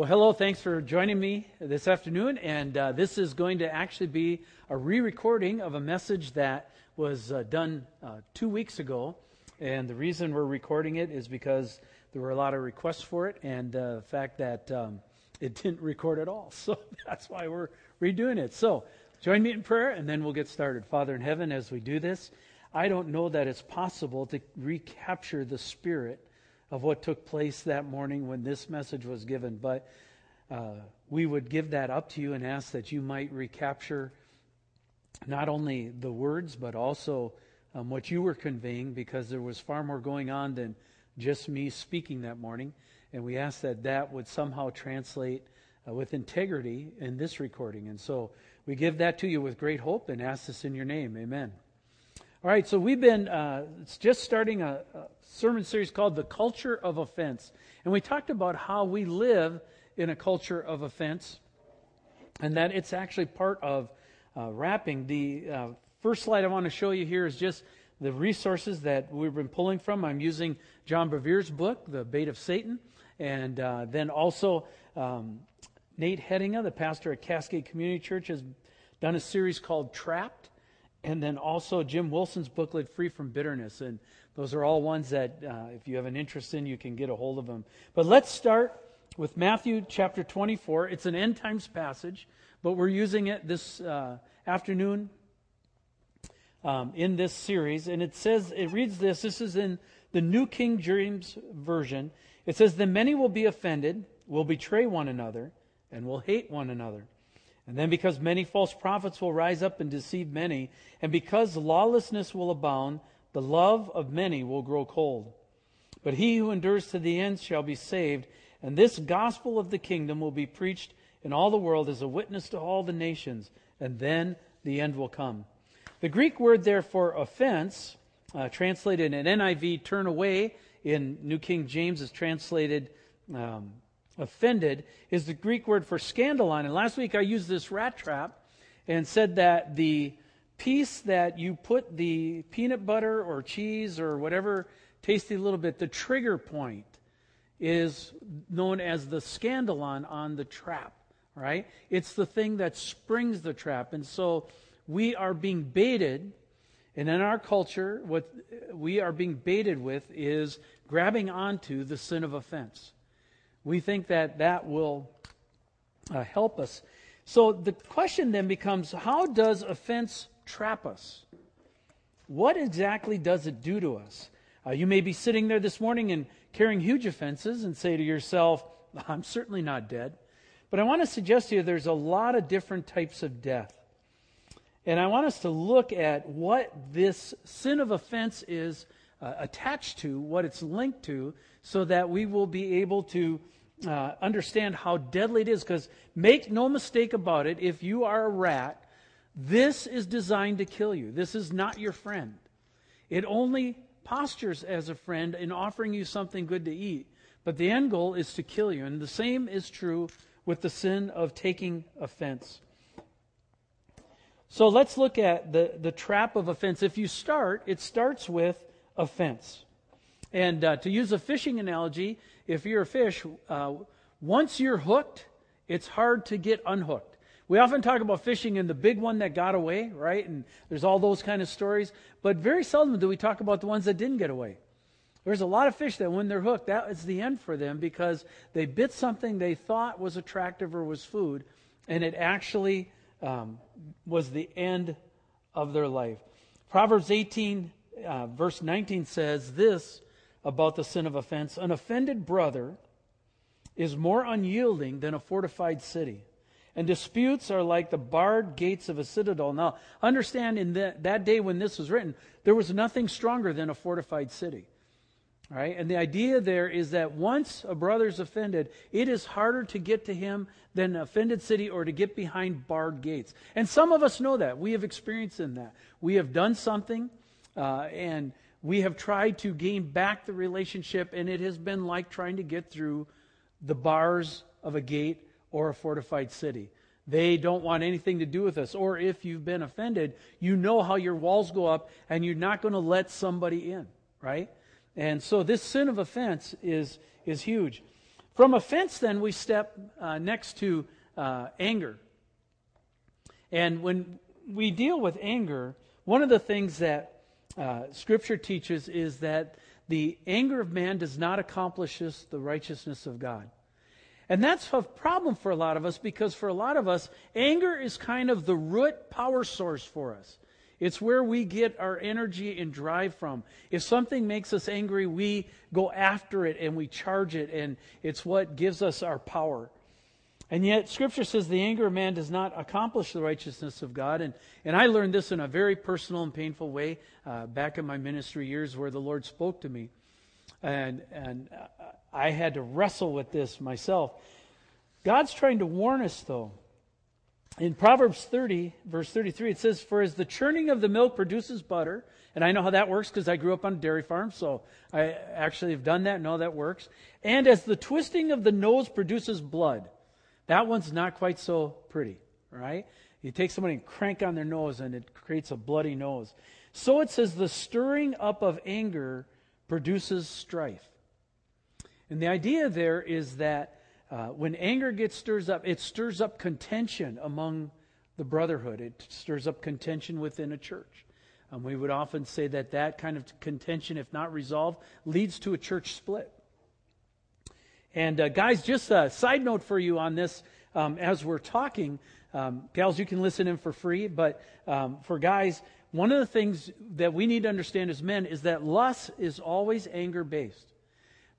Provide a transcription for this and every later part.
Well, hello. Thanks for joining me this afternoon. And uh, this is going to actually be a re recording of a message that was uh, done uh, two weeks ago. And the reason we're recording it is because there were a lot of requests for it, and the fact that um, it didn't record at all. So that's why we're redoing it. So join me in prayer, and then we'll get started. Father in heaven, as we do this, I don't know that it's possible to recapture the spirit of what took place that morning when this message was given. But uh, we would give that up to you and ask that you might recapture not only the words, but also um, what you were conveying, because there was far more going on than just me speaking that morning. And we ask that that would somehow translate uh, with integrity in this recording. And so we give that to you with great hope and ask this in your name. Amen. All right, so we've been uh, just starting a, a, sermon series called The Culture of Offense. And we talked about how we live in a culture of offense and that it's actually part of uh, wrapping. The uh, first slide I want to show you here is just the resources that we've been pulling from. I'm using John Bevere's book, The Bait of Satan, and uh, then also um, Nate Headinga, the pastor at Cascade Community Church, has done a series called Trapped and then also Jim Wilson's booklet, Free from Bitterness. And those are all ones that, uh, if you have an interest in, you can get a hold of them. But let's start with Matthew chapter 24. It's an end times passage, but we're using it this uh, afternoon um, in this series. And it says, it reads this. This is in the New King James Version. It says, Then many will be offended, will betray one another, and will hate one another. And then, because many false prophets will rise up and deceive many, and because lawlessness will abound, the love of many will grow cold. But he who endures to the end shall be saved, and this gospel of the kingdom will be preached in all the world as a witness to all the nations, and then the end will come. The Greek word there for offense, uh, translated in NIV, turn away, in New King James is translated um, offended is the Greek word for scandalon. And last week I used this rat trap and said that the piece that you put the peanut butter or cheese or whatever tasty little bit, the trigger point is known as the scandalon on the trap, right? It's the thing that springs the trap. And so we are being baited. And in our culture, what we are being baited with is grabbing onto the sin of offense. We think that that will uh, help us. So the question then becomes how does offense trap us? What exactly does it do to us? Uh, you may be sitting there this morning and carrying huge offenses and say to yourself, I'm certainly not dead. But I want to suggest to you there's a lot of different types of death. And I want us to look at what this sin of offense is uh, attached to, what it's linked to, so that we will be able to uh, understand how deadly it is. Because make no mistake about it, if you are a rat, this is designed to kill you. This is not your friend. It only postures as a friend in offering you something good to eat. But the end goal is to kill you. And the same is true with the sin of taking offense. So let's look at the, the trap of offense. If you start, it starts with offense. And uh, to use a fishing analogy, if you're a fish, uh, once you're hooked, it's hard to get unhooked. We often talk about fishing and the big one that got away, right? And there's all those kind of stories. But very seldom do we talk about the ones that didn't get away. There's a lot of fish that when they're hooked, that is the end for them because they bit something they thought was attractive or was food, and it actually um, was the end of their life. Proverbs 18, uh, verse 19 says this about the sin of offense An offended brother is more unyielding than a fortified city. And disputes are like the barred gates of a citadel. Now, understand in that, that day when this was written, there was nothing stronger than a fortified city. Right? And the idea there is that once a brother's offended, it is harder to get to him than an offended city or to get behind barred gates. And some of us know that. We have experience in that. We have done something, uh, and we have tried to gain back the relationship, and it has been like trying to get through the bars of a gate or a fortified city. They don't want anything to do with us. Or if you've been offended, you know how your walls go up, and you're not going to let somebody in, right? And so this sin of offense is, is huge. from offense, then, we step uh, next to uh, anger. And when we deal with anger, one of the things that uh, Scripture teaches is that the anger of man does not accomplish the righteousness of God. And that's a problem for a lot of us because for a lot of us, anger is kind of the root power source for us. It's where we get our energy and drive from. If something makes us angry, we go after it and we charge it, and it's what gives us our power. And yet, Scripture says the anger of man does not accomplish the righteousness of God. And, and I learned this in a very personal and painful way uh, back in my ministry years where the Lord spoke to me. And, and I had to wrestle with this myself. God's trying to warn us, though. In Proverbs 30, verse 33, it says, For as the churning of the milk produces butter, and I know how that works because I grew up on a dairy farm, so I actually have done that and know that works. And as the twisting of the nose produces blood, that one's not quite so pretty, right? You take somebody and crank on their nose, and it creates a bloody nose. So it says, the stirring up of anger produces strife. And the idea there is that uh, when anger gets stirs up, it stirs up contention among the brotherhood. It stirs up contention within a church. Um, we would often say that that kind of contention, if not resolved, leads to a church split. And uh, guys, just a side note for you on this um, as we're talking. Um, gals, you can listen in for free, but um, for guys, one of the things that we need to understand as men is that lust is always anger based.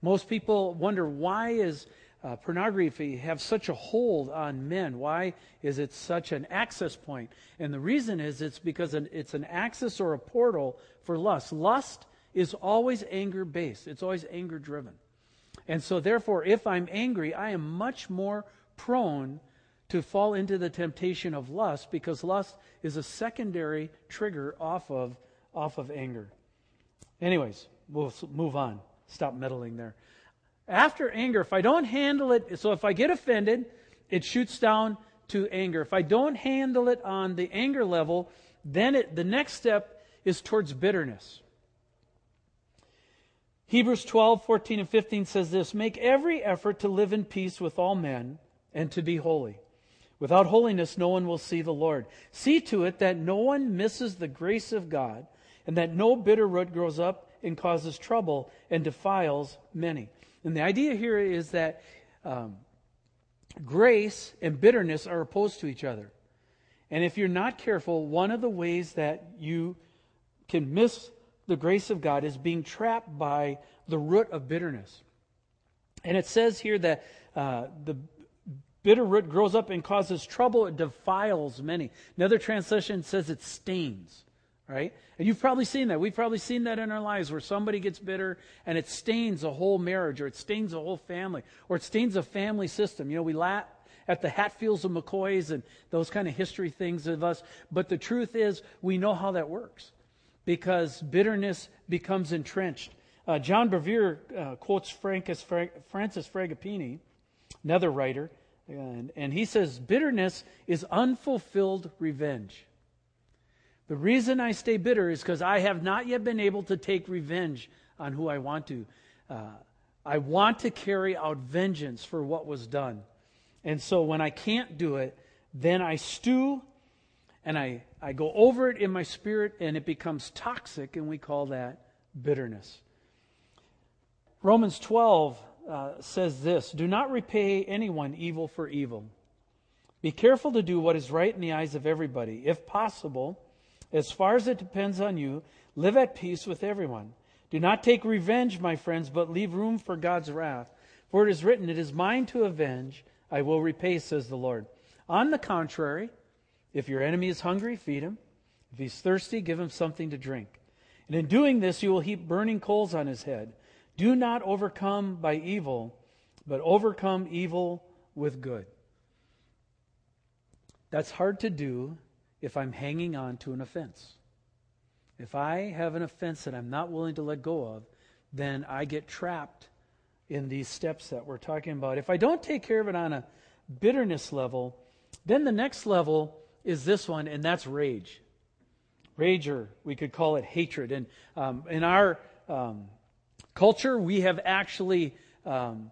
Most people wonder why is uh, pornography have such a hold on men? Why is it such an access point? And the reason is it's because it's an access or a portal for lust. Lust is always anger based, it's always anger driven. And so, therefore, if I'm angry, I am much more prone to fall into the temptation of lust because lust is a secondary trigger off of, off of anger. Anyways, we'll move on. Stop meddling there. After anger, if I don't handle it, so if I get offended, it shoots down to anger. If I don't handle it on the anger level, then it, the next step is towards bitterness. Hebrews 12, 14, and 15 says this Make every effort to live in peace with all men and to be holy. Without holiness, no one will see the Lord. See to it that no one misses the grace of God and that no bitter root grows up and causes trouble and defiles many. And the idea here is that um, grace and bitterness are opposed to each other. And if you're not careful, one of the ways that you can miss the grace of God is being trapped by the root of bitterness. And it says here that uh, the bitter root grows up and causes trouble, it defiles many. Another translation says it stains right? And you've probably seen that. We've probably seen that in our lives where somebody gets bitter and it stains a whole marriage or it stains a whole family or it stains a family system. You know, we laugh at the Hatfields and McCoys and those kind of history things of us. But the truth is, we know how that works because bitterness becomes entrenched. Uh, John Bevere uh, quotes Francis, Francis Frangipane, another writer, and, and he says, Bitterness is unfulfilled revenge. The reason I stay bitter is because I have not yet been able to take revenge on who I want to. Uh, I want to carry out vengeance for what was done. And so when I can't do it, then I stew and I, I go over it in my spirit and it becomes toxic, and we call that bitterness. Romans 12 uh, says this Do not repay anyone evil for evil. Be careful to do what is right in the eyes of everybody. If possible, as far as it depends on you, live at peace with everyone. Do not take revenge, my friends, but leave room for God's wrath. For it is written, It is mine to avenge, I will repay, says the Lord. On the contrary, if your enemy is hungry, feed him. If he's thirsty, give him something to drink. And in doing this, you will heap burning coals on his head. Do not overcome by evil, but overcome evil with good. That's hard to do if I'm hanging on to an offense. If I have an offense that I'm not willing to let go of, then I get trapped in these steps that we're talking about. If I don't take care of it on a bitterness level, then the next level is this one, and that's rage. Rage, or we could call it hatred. And um, in our um, culture, we have actually um,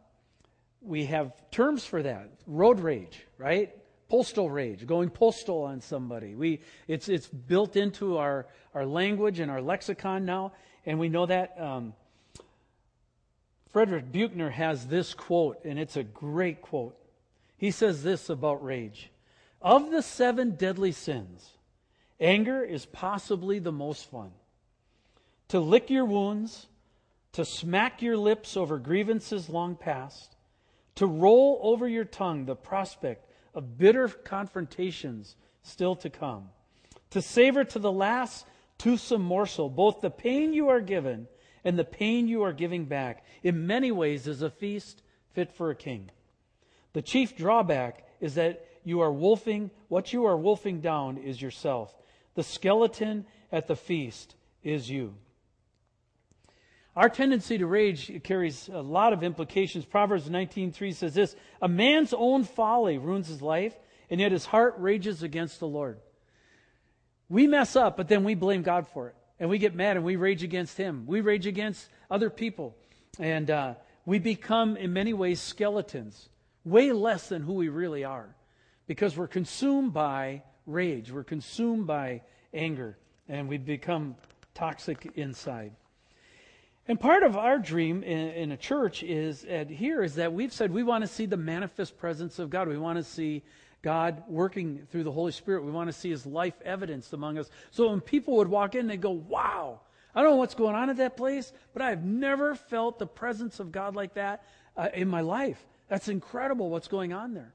we have terms for that road rage, right? Postal rage, going postal on somebody. We, it's, it's built into our, our language and our lexicon now, and we know that. Um, Frederick Buechner has this quote, and it's a great quote. He says this about rage Of the seven deadly sins, anger is possibly the most fun. To lick your wounds, to smack your lips over grievances long past, to roll over your tongue the prospect of bitter confrontations still to come, to savor to the last toothsome morsel both the pain you are given and the pain you are giving back, in many ways is a feast fit for a king. The chief drawback is that you are wolfing, what you are wolfing down is yourself. The skeleton at the feast is you. Our tendency to rage carries a lot of implications. Proverbs 19:3 says this, "A man's own folly ruins his life, and yet his heart rages against the Lord." We mess up, but then we blame God for it. And we get mad and we rage against him. We rage against other people. And uh, we become, in many ways, skeletons, way less than who we really are, because we're consumed by rage, we're consumed by anger, and we become toxic inside. And part of our dream in, in a church is at here is that we've said we want to see the manifest presence of God. We want to see God working through the Holy Spirit. We want to see His life evidenced among us. So when people would walk in, they'd go, "Wow, I don't know what's going on at that place, but I've never felt the presence of God like that uh, in my life. That's incredible what's going on there."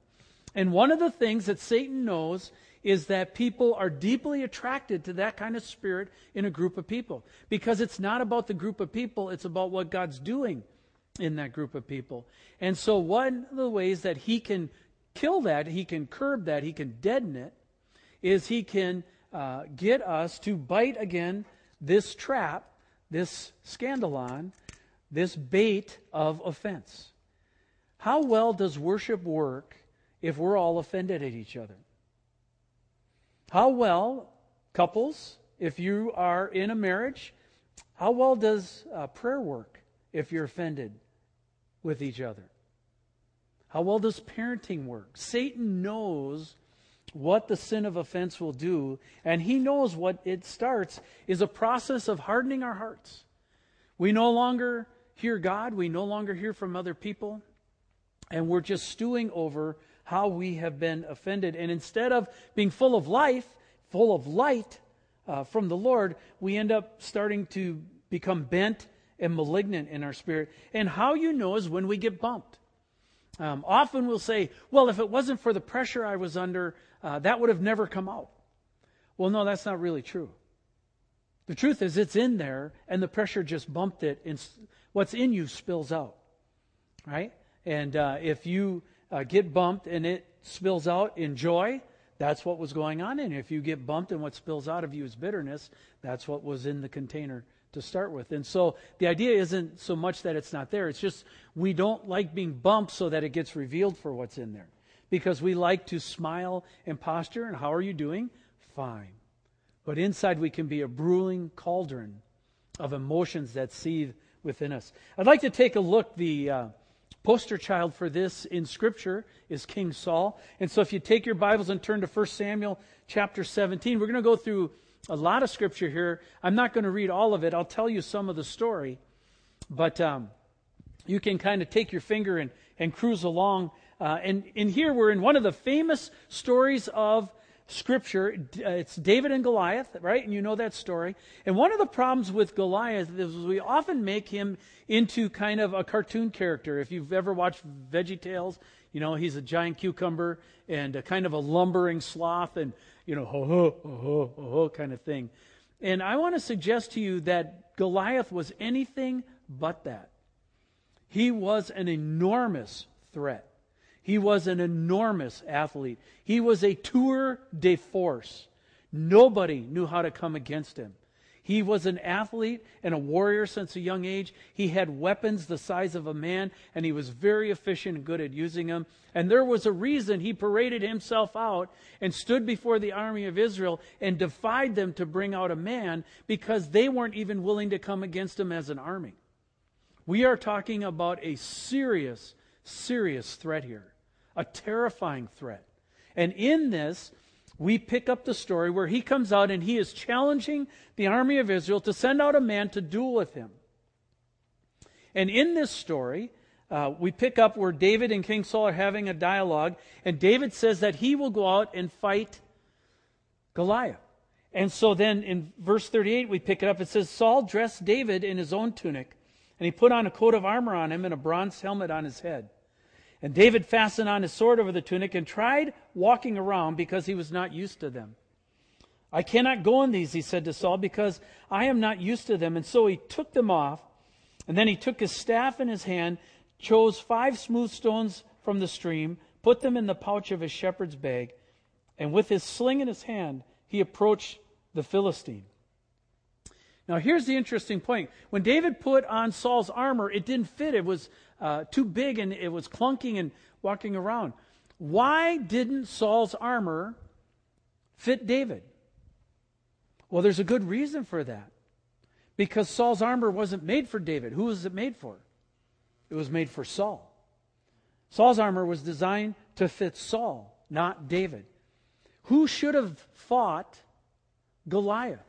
And one of the things that Satan knows is that people are deeply attracted to that kind of spirit in a group of people. Because it's not about the group of people, it's about what God's doing in that group of people. And so, one of the ways that he can kill that, he can curb that, he can deaden it, is he can uh, get us to bite again this trap, this scandalon, this bait of offense. How well does worship work if we're all offended at each other? How well, couples, if you are in a marriage, how well does uh, prayer work if you're offended with each other? How well does parenting work? Satan knows what the sin of offense will do, and he knows what it starts is a process of hardening our hearts. We no longer hear God, we no longer hear from other people, and we're just stewing over how we have been offended. And instead of being full of life, full of light uh, from the Lord, we end up starting to become bent and malignant in our spirit. And how you know is when we get bumped. Um, often we'll say, well, if it wasn't for the pressure I was under, uh, that would have never come out. Well, no, that's not really true. The truth is, it's in there, and the pressure just bumped it, and what's in you spills out. Right? And uh, if you uh, get bumped and it spills out in joy, that's what was going on. And if you get bumped and what spills out of you is bitterness, that's what was in the container to start with. And so the idea isn't so much that it's not there, it's just we don't like being bumped so that it gets revealed for what's in there. Because we like to smile and posture, and how are you doing? Fine. But inside we can be a brewing cauldron of emotions that seethe within us. I'd like to take a look, the. Uh, Poster child for this in Scripture is King Saul. And so if you take your Bibles and turn to 1 Samuel chapter 17, we're going to go through a lot of Scripture here. I'm not going to read all of it, I'll tell you some of the story. But um, you can kind of take your finger and, and cruise along. Uh, and in here, we're in one of the famous stories of scripture. Uh, it's David and Goliath, right? And you know that story. And one of the problems with Goliath is we often make him into kind of a cartoon character. If you've ever watched Veggie Tales, you know, he's a giant cucumber and a kind of a lumbering sloth and, you know, ho ho, ho ho, ho ho kind of thing. And I want to suggest to you that Goliath was anything but that. He was an enormous threat. He was an enormous athlete. He was a tour de force. Nobody knew how to come against him. He was an athlete and a warrior since a young age. He had weapons the size of a man, and he was very efficient and good at using them. And there was a reason he paraded himself out and stood before the army of Israel and defied them to bring out a man because they weren't even willing to come against him as an army. We are talking about a serious serious threat here, a terrifying threat. And in this, we pick up the story where he comes out and he is challenging the army of Israel to send out a man to duel with him. And in this story, uh, we pick up where David and King Saul are having a dialogue, and David says that he will go out and fight Goliath. And so then in verse 38, we pick it up. It says, Saul dressed David in his own tunic, and he put on a coat of armor on him and a bronze helmet on his head. And David fastened on his sword over the tunic and tried walking around because he was not used to them. I cannot go in these, he said to Saul, because I am not used to them. And so he took them off, and then he took his staff in his hand, chose five smooth stones from the stream, put them in the pouch of his shepherd's bag, and with his sling in his hand, he approached the Philistine. Now, here's the interesting point. When David put on Saul's armor, it didn't fit. It was uh, too big and it was clunking and walking around. Why didn't Saul's armor fit David? Well, there's a good reason for that. Because Saul's armor wasn't made for David. Who was it made for? It was made for Saul. Saul's armor was designed to fit Saul, not David. Who should have fought Goliath?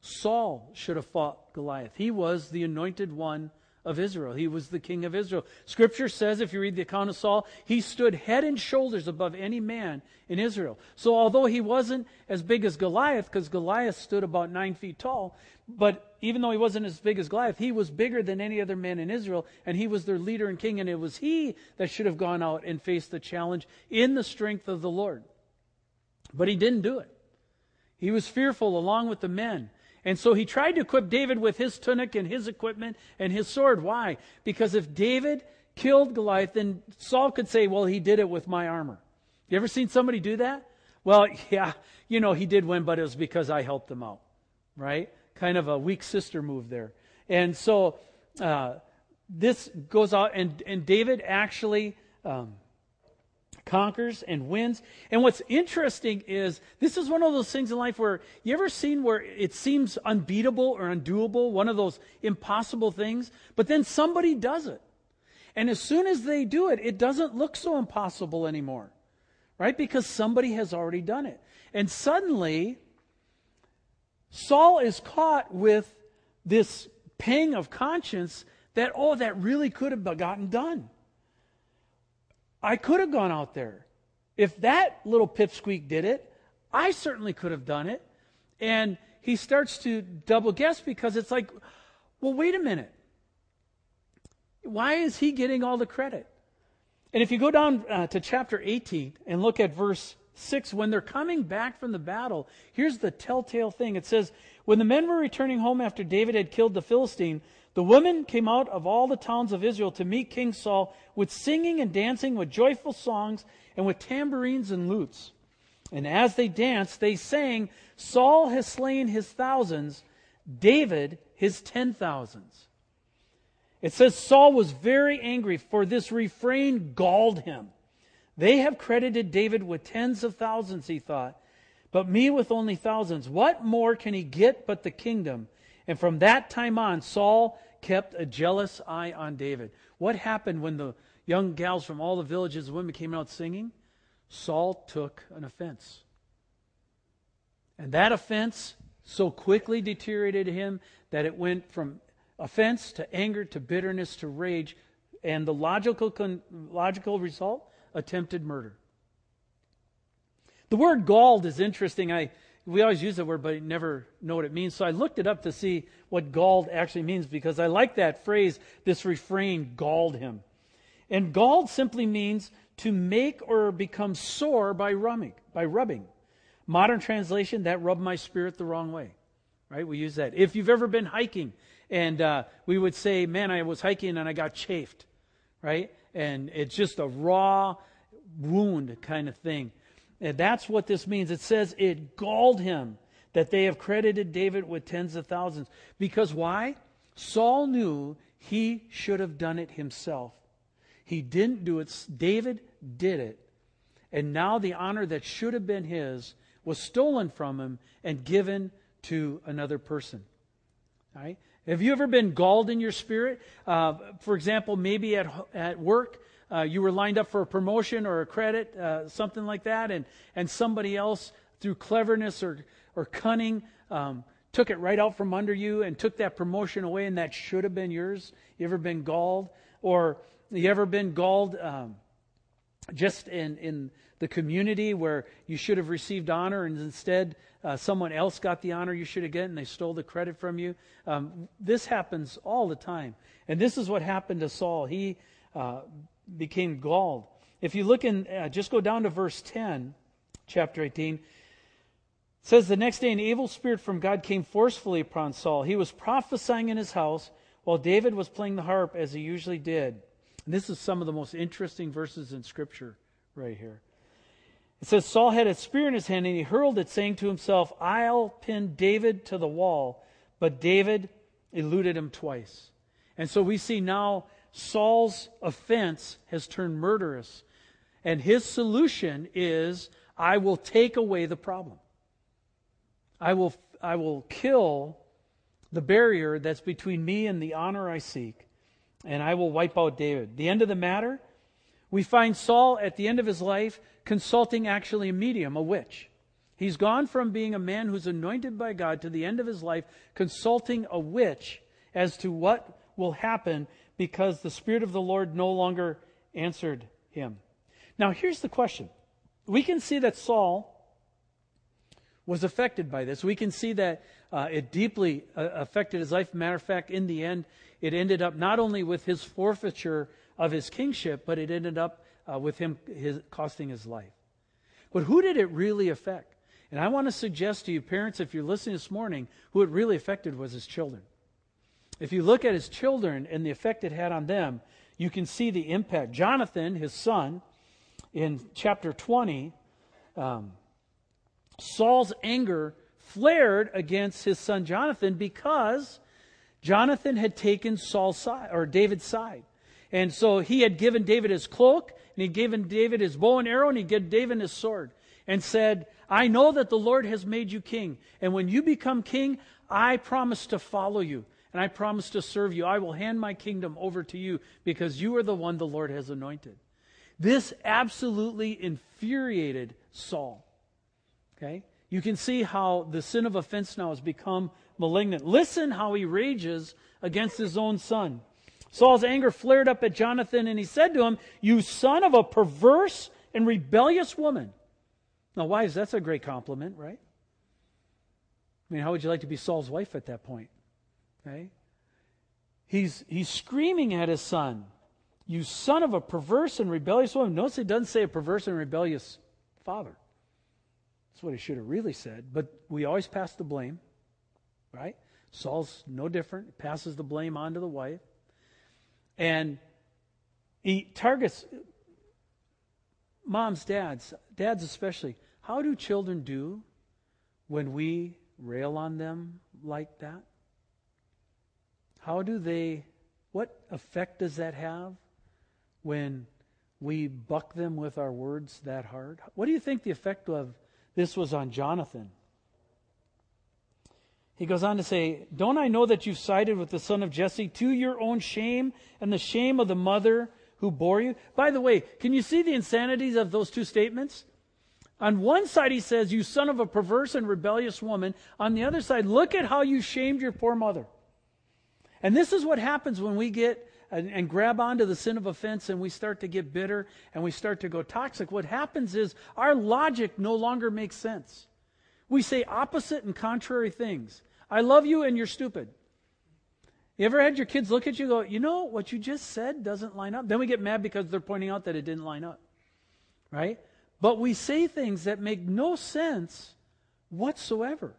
Saul should have fought Goliath. He was the anointed one of Israel. He was the king of Israel. Scripture says, if you read the account of Saul, he stood head and shoulders above any man in Israel. So although he wasn't as big as Goliath, because Goliath stood about nine feet tall, but even though he wasn't as big as Goliath, he was bigger than any other man in Israel, and he was their leader and king, and it was he that should have gone out and faced the challenge in the strength of the Lord. But he didn't do it. He was fearful along with the men. And so he tried to equip David with his tunic and his equipment and his sword. Why? Because if David killed Goliath, then Saul could say, well, he did it with my armor. You ever seen somebody do that? Well, yeah, you know, he did win, but it was because I helped him out, right? Kind of a weak sister move there. And so uh, this goes out, and, and David actually um, conquers and wins. And what's interesting is this is one of those things in life where you ever seen where it seems unbeatable or undoable, one of those impossible things, but then somebody does it. And as soon as they do it, it doesn't look so impossible anymore, right? Because somebody has already done it. And suddenly, Saul is caught with this pang of conscience that, oh, that really could have gotten done. I could have gone out there. If that little pipsqueak did it, I certainly could have done it. And he starts to double guess because it's like, well, wait a minute. Why is he getting all the credit? And if you go down uh, to chapter 18 and look at verse 6, when they're coming back from the battle, here's the telltale thing. It says, When the men were returning home after David had killed the Philistine, the women came out of all the towns of Israel to meet King Saul with singing and dancing, with joyful songs, and with tambourines and lutes. And as they danced, they sang, Saul has slain his thousands, David his ten thousands. It says Saul was very angry, for this refrain galled him. They have credited David with tens of thousands, he thought, but me with only thousands. What more can he get but the kingdom? And from that time on, Saul kept a jealous eye on David. What happened when the young gals from all the villages, the women came out singing? Saul took an offense. And that offense so quickly deteriorated him that it went from offense to anger to bitterness to rage. And the logical, con- logical result attempted murder. The word galled is interesting. I we always use the word, but never know what it means. So I looked it up to see what galled actually means because I like that phrase, this refrain, galled him. And galled simply means to make or become sore by rubbing. By rubbing. Modern translation, that rubbed my spirit the wrong way. Right? We use that. If you've ever been hiking and uh, we would say, man, I was hiking and I got chafed. Right? And it's just a raw wound kind of thing. And that's what this means. It says it galled him that they have credited David with tens of thousands. Because why? Saul knew he should have done it himself. He didn't do it. David did it. And now the honor that should have been his was stolen from him and given to another person. Right? Have you ever been galled in your spirit? Uh, for example, maybe at, at work, uh, you were lined up for a promotion or a credit, uh, something like that, and, and somebody else, through cleverness or, or cunning, um, took it right out from under you and took that promotion away, and that should have been yours. You ever been galled? Or you ever been galled um, just in, in the community where you should have received honor and instead uh, someone else got the honor you should have gotten and they stole the credit from you? Um, this happens all the time. And this is what happened to Saul. He uh, became galled. If you look in, uh, just go down to verse 10, chapter 18. It says, The next day an evil spirit from God came forcefully upon Saul. He was prophesying in his house while David was playing the harp as he usually did. And this is some of the most interesting verses in Scripture right here. It says, Saul had a spear in his hand and he hurled it, saying to himself, I'll pin David to the wall. But David eluded him twice. And so we see now Saul's offense has turned murderous. And his solution is I will take away the problem. I will, I will kill the barrier that's between me and the honor I seek, and I will wipe out David. The end of the matter, we find Saul at the end of his life consulting actually a medium, a witch. He's gone from being a man who's anointed by God to the end of his life consulting a witch as to what will happen because the Spirit of the Lord no longer answered him. Now, here's the question. We can see that Saul was affected by this. We can see that uh, it deeply uh, affected his life. Matter of fact, in the end, it ended up not only with his forfeiture of his kingship, but it ended up uh, with him his, costing his life. But who did it really affect? And I want to suggest to you, parents, if you're listening this morning, who it really affected was his children. If you look at his children and the effect it had on them, you can see the impact. Jonathan, his son, in chapter 20, um, Saul's anger flared against his son Jonathan because Jonathan had taken Saul's side or David's side. And so he had given David his cloak, and he'd given David his bow and arrow, and he'd given David his sword, and said, I know that the Lord has made you king. And when you become king, I promise to follow you and I promise to serve you. I will hand my kingdom over to you because you are the one the Lord has anointed. This absolutely infuriated Saul. Okay? You can see how the sin of offense now has become malignant. Listen how he rages against his own son. Saul's anger flared up at Jonathan and he said to him, You son of a perverse and rebellious woman. Now, wives, that's a great compliment, right? I mean, how would you like to be Saul's wife at that point? Okay? He's, he's screaming at his son, You son of a perverse and rebellious woman. Notice it doesn't say a perverse and rebellious father. That's what he should have really said. But we always pass the blame, right? Saul's no different. Passes the blame on to the wife. And he targets moms, dads, dads especially. How do children do when we rail on them like that? How do they, what effect does that have when we buck them with our words that hard? What do you think the effect of this was on Jonathan? He goes on to say, Don't I know that you've sided with the son of Jesse to your own shame and the shame of the mother who bore you? By the way, can you see the insanities of those two statements? On one side, he says, You son of a perverse and rebellious woman. On the other side, look at how you shamed your poor mother. And this is what happens when we get and, and, grab onto the sin of offense and we start to get bitter and we start to go toxic. What happens is our logic no longer makes sense. We say opposite and contrary things. I love you and you're stupid. You ever had your kids look at you go, you know, what you just said doesn't line up? Then we get mad because they're pointing out that it didn't line up. Right? But we say things that make no sense whatsoever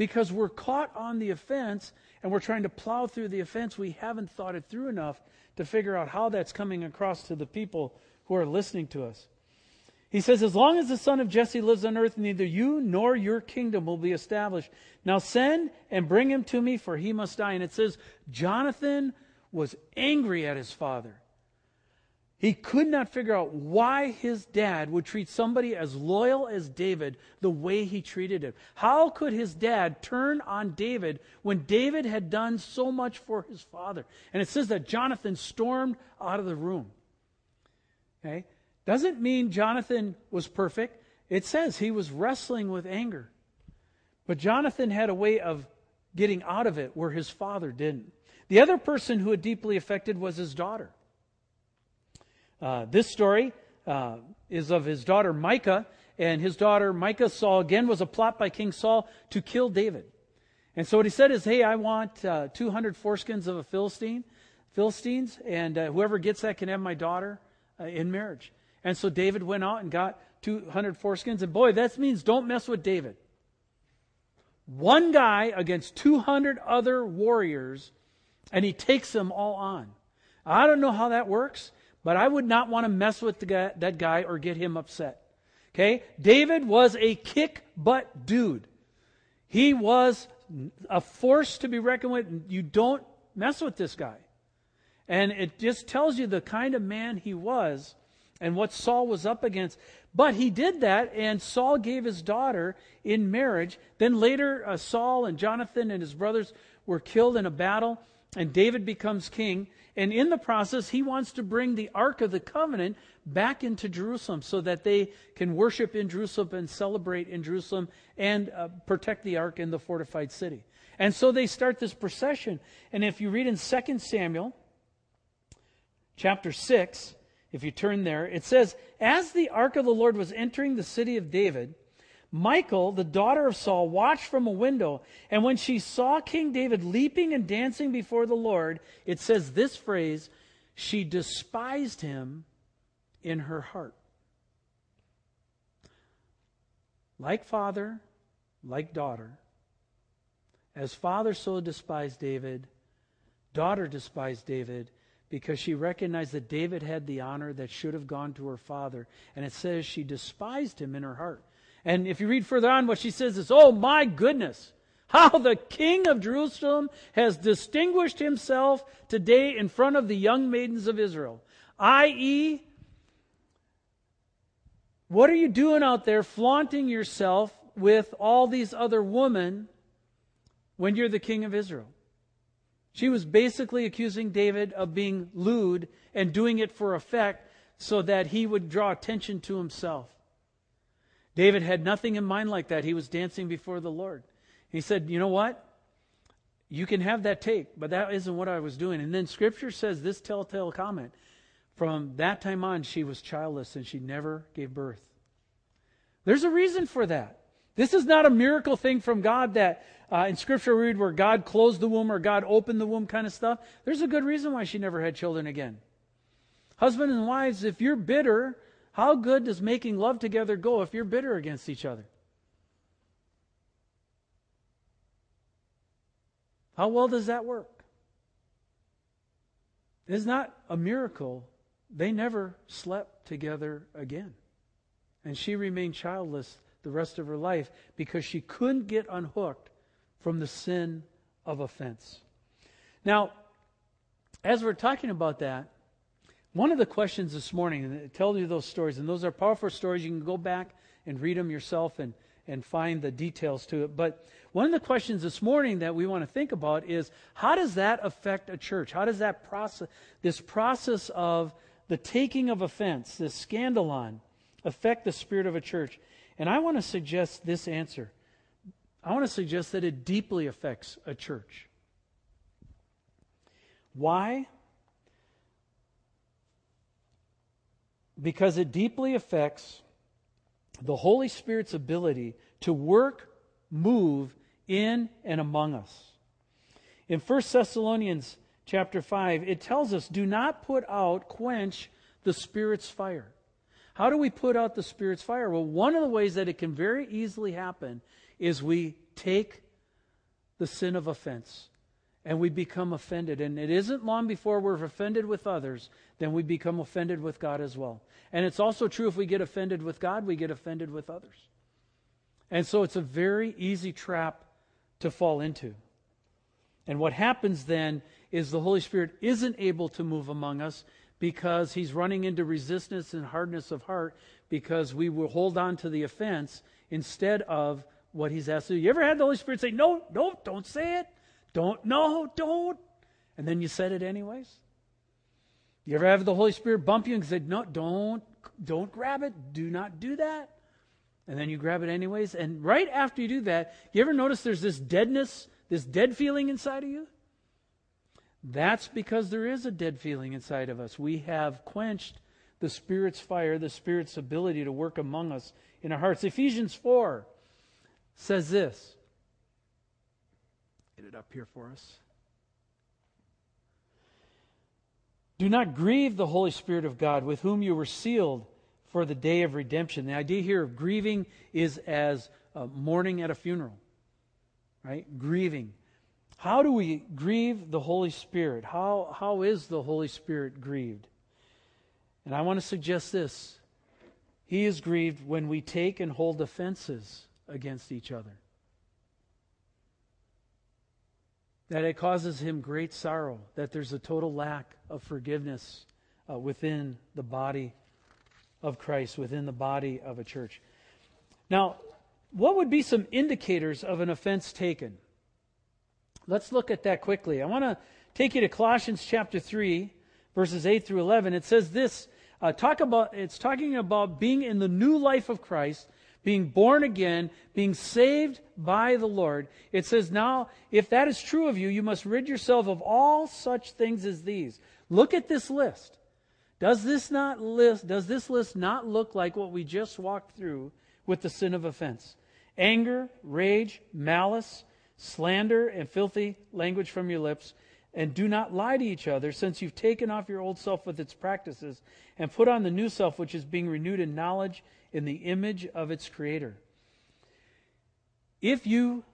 because we're caught on the offense and we're trying to plow through the offense. We haven't thought it through enough to figure out how that's coming across to the people who are listening to us. He says, As long as the son of Jesse lives on earth, neither you nor your kingdom will be established. Now send and bring him to me, for he must die. And it says, Jonathan was angry at his father. He could not figure out why his dad would treat somebody as loyal as David the way he treated him. How could his dad turn on David when David had done so much for his father? And it says that Jonathan stormed out of the room. Okay? Doesn't mean Jonathan was perfect. It says he was wrestling with anger. But Jonathan had a way of getting out of it where his father didn't. The other person who had deeply affected was his daughter. Uh, this story uh, is of his daughter Michal, and his daughter Michal saw again was a plot by King Saul to kill David. And so what he said is, "Hey, I want uh, 200 foreskins of a Philistine, Philistines, and uh, whoever gets that can have my daughter uh, in marriage." And so David went out and got 200 foreskins, and boy, that means don't mess with David. One guy against 200 other warriors, and he takes them all on. I don't know how that works. But I would not want to mess with guy, that guy or get him upset. Okay? David was a kick butt dude. He was a force to be reckoned with. You don't mess with this guy. And it just tells you the kind of man he was and what Saul was up against. But he did that, and Saul gave his daughter in marriage. Then later, uh, Saul and Jonathan and his brothers were killed in a battle, and David becomes king. And in the process, he wants to bring the Ark of the Covenant back into Jerusalem so that they can worship in Jerusalem and celebrate in Jerusalem and uh, protect the Ark in the fortified city. And so they start this procession. And if you read in 2 Samuel chapter 6, if you turn there, it says, As the Ark of the Lord was entering the city of David, Michal, the daughter of Saul, watched from a window, and when she saw King David leaping and dancing before the Lord, it says this phrase, she despised him in her heart. Like father, like daughter. As father so despised David, daughter despised David because she recognized that David had the honor that should have gone to her father. And it says she despised him in her heart. And if you read further on, what she says is, Oh my goodness, how the king of Jerusalem has distinguished himself today in front of the young maidens of Israel. I.e., what are you doing out there flaunting yourself with all these other women when you're the king of Israel? She was basically accusing David of being lewd and doing it for effect so that he would draw attention to himself. David had nothing in mind like that. He was dancing before the Lord. He said, You know what? You can have that take, but that isn't what I was doing. And then scripture says this telltale comment. From that time on, she was childless and she never gave birth. There's a reason for that. This is not a miracle thing from God that uh, in scripture we read where God closed the womb or God opened the womb kind of stuff. There's a good reason why she never had children again. Husbands and wives, if you're bitter how good does making love together go if you're bitter against each other? How well does that work? It's not a miracle. They never slept together again. And she remained childless the rest of her life because she couldn't get unhooked from the sin of offense. Now, as we're talking about that, one of the questions this morning, and it tells you those stories, and those are powerful stories. You can go back and read them yourself and, and find the details to it. But one of the questions this morning that we want to think about is how does that affect a church? How does that process, this process of the taking of offense, this scandalon, affect the spirit of a church? And I want to suggest this answer. I want to suggest that it deeply affects a church. Why? Because it deeply affects the Holy Spirit's ability to work, move in and among us. In 1 Thessalonians chapter 5, it tells us, do not put out, quench the Spirit's fire. How do we put out the Spirit's fire? Well, one of the ways that it can very easily happen is we take the sin of offense and we become offended. And it isn't long before we're offended with others, then we become offended with God as well. And it's also true if we get offended with God, we get offended with others. And so it's a very easy trap to fall into. And what happens then is the Holy Spirit isn't able to move among us because he's running into resistance and hardness of heart because we will hold on to the offense instead of what he's asked to do. You ever had the Holy Spirit say, No, no, don't say it. Don't, no, don't. And then you said it anyways? You ever have the Holy Spirit bump you and say, No, don't, don't grab it. Do not do that. And then you grab it anyways. And right after you do that, you ever notice there's this deadness, this dead feeling inside of you? That's because there is a dead feeling inside of us. We have quenched the Spirit's fire, the Spirit's ability to work among us in our hearts. Ephesians 4 says this. It up here for us. Do not grieve the Holy Spirit of God, with whom you were sealed for the day of redemption. The idea here of grieving is as uh, mourning at a funeral, right? Grieving. How do we grieve the Holy Spirit? How, how is the Holy Spirit grieved? And I want to suggest this He is grieved when we take and hold offenses against each other. That it causes him great sorrow, that there's a total lack of forgiveness uh, within the body of Christ, within the body of a church. Now, what would be some indicators of an offense taken? Let's look at that quickly. I want to take you to Colossians chapter 3, verses 8 through 11. It says this uh, talk about, it's talking about being in the new life of Christ, being born again, being saved by the Lord. It says, Now, if that is true of you, you must rid yourself of all such things as these. Look at this list. Does this not list does this list not look like what we just walked through with the sin of offense? Anger, rage, malice, slander, and filthy language from your lips. And do not lie to each other, since you've taken off your old self with its practices and put on the new self, which is being renewed in knowledge in the image of its creator. If you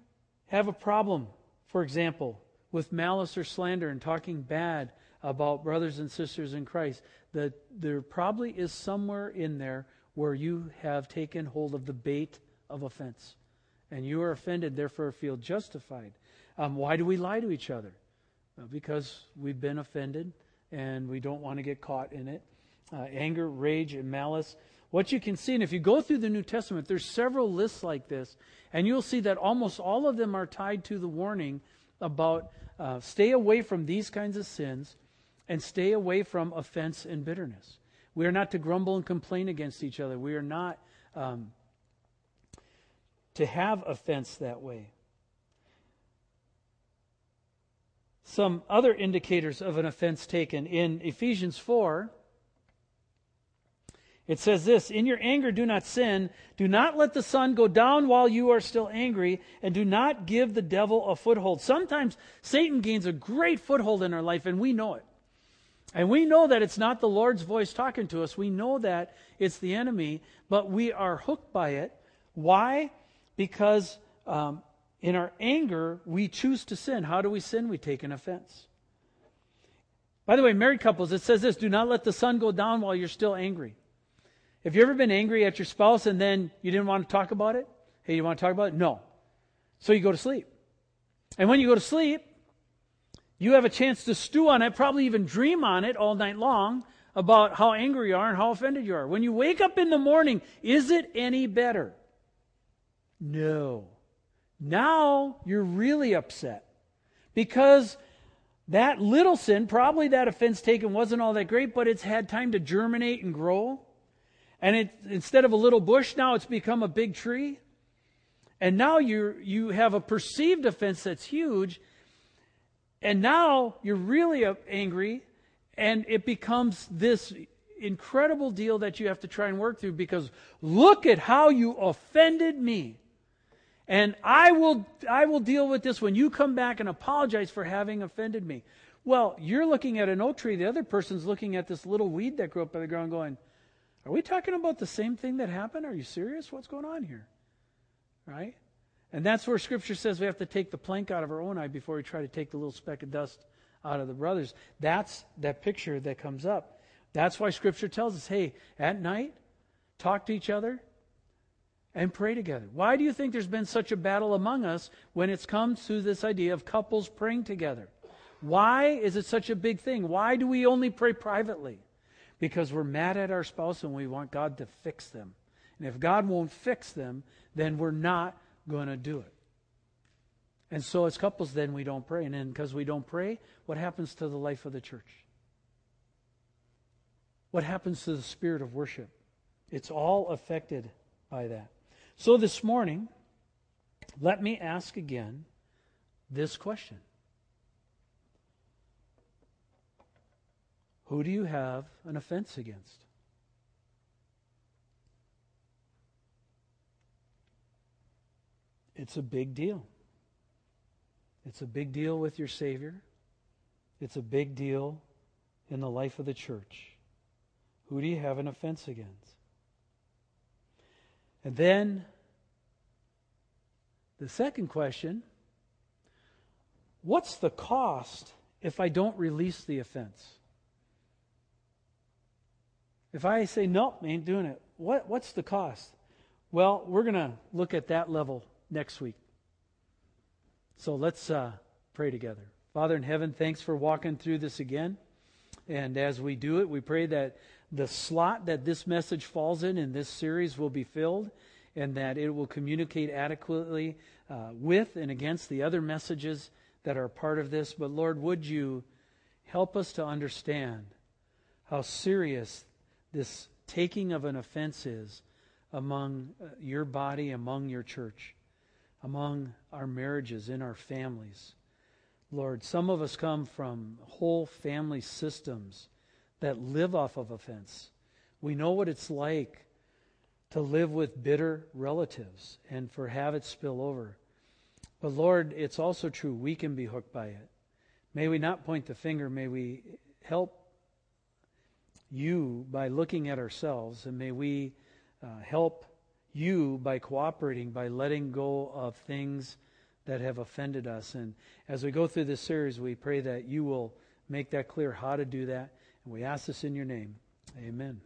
have a problem, for example, with malice or slander and talking bad about brothers and sisters in Christ, that there probably is somewhere in there where you have taken hold of the bait of offense. And you are offended, therefore feel justified. Um, why do we lie to each other? Well, because we've been offended and we don't want to get caught in it uh, anger, rage, and malice. What you can see, and if you go through the New Testament, there's several lists like this, and you'll see that almost all of them are tied to the warning about uh, stay away from these kinds of sins and stay away from offense and bitterness. We are not to grumble and complain against each other. We are not um, to have offense that way. Some other indicators of an offense taken in Ephesians 4 it says this In your anger, do not sin. Do not let the sun go down while you are still angry, and do not give the devil a foothold. Sometimes Satan gains a great foothold in our life, and we know it. And we know that it's not the Lord's voice talking to us. We know that it's the enemy, but we are hooked by it. Why? Because um, in our anger, we choose to sin. How do we sin? We take an offense. By the way, married couples, it says this do not let the sun go down while you're still angry. Have you ever been angry at your spouse and then you didn't want to talk about it? Hey, you want to talk about it? No. So you go to sleep. And when you go to sleep, you have a chance to stew on it, probably even dream on it all night long about how angry you are and how offended you are. When you wake up in the morning, is it any better? No. Now you're really upset because that little sin, probably that offense taken wasn't all that great, but it's had time to germinate and grow. And it, instead of a little bush, now it's become a big tree. And now you you have a perceived offense that's huge. And now you're really angry, and it becomes this incredible deal that you have to try and work through because look at how you offended me. And I will I will deal with this when you come back and apologize for having offended me. Well, you're looking at an oak tree, the other person's looking at this little weed that grew up by the ground going, are we talking about the same thing that happened? Are you serious? What's going on here? Right? And that's where Scripture says we have to take the plank out of our own eye before we try to take the little speck of dust out of the brothers. That's that picture that comes up. That's why Scripture tells us hey, at night, talk to each other and pray together. Why do you think there's been such a battle among us when it's come to this idea of couples praying together? Why is it such a big thing? Why do we only pray privately? because we're mad at our spouse and we want God to fix them. And if God won't fix them, then we're not going to do it. And so, as couples, then we don't pray. And then, because we don't pray, what happens to the life of the church? What happens to the spirit of worship? It's all affected by that. So, this morning, let me ask again this question Who do you have an offense against? It's a big deal. It's a big deal with your Savior. It's a big deal in the life of the church. Who do you have an offense against? And then the second question what's the cost if I don't release the offense? If I say, nope, I ain't doing it, what, what's the cost? Well, we're going to look at that level next week. So let's uh, pray together. Father in heaven, thanks for walking through this again. And as we do it, we pray that the slot that this message falls in in this series will be filled and that it will communicate adequately uh, with and against the other messages that are part of this. But Lord, would you help us to understand how serious this taking of an offense is among uh, your body, among your church among our marriages, in our families. Lord, some of us come from whole family systems that live off of offense. We know what it's like to live with bitter relatives and for have it spill over. But Lord, it's also true we can be hooked by it. May we not point the finger, may we help you by looking at ourselves, and may we uh, help you by cooperating, by letting go of things that have offended us. And as we go through this series, we pray that you will make that clear how to do that. And we ask this in your name. Amen.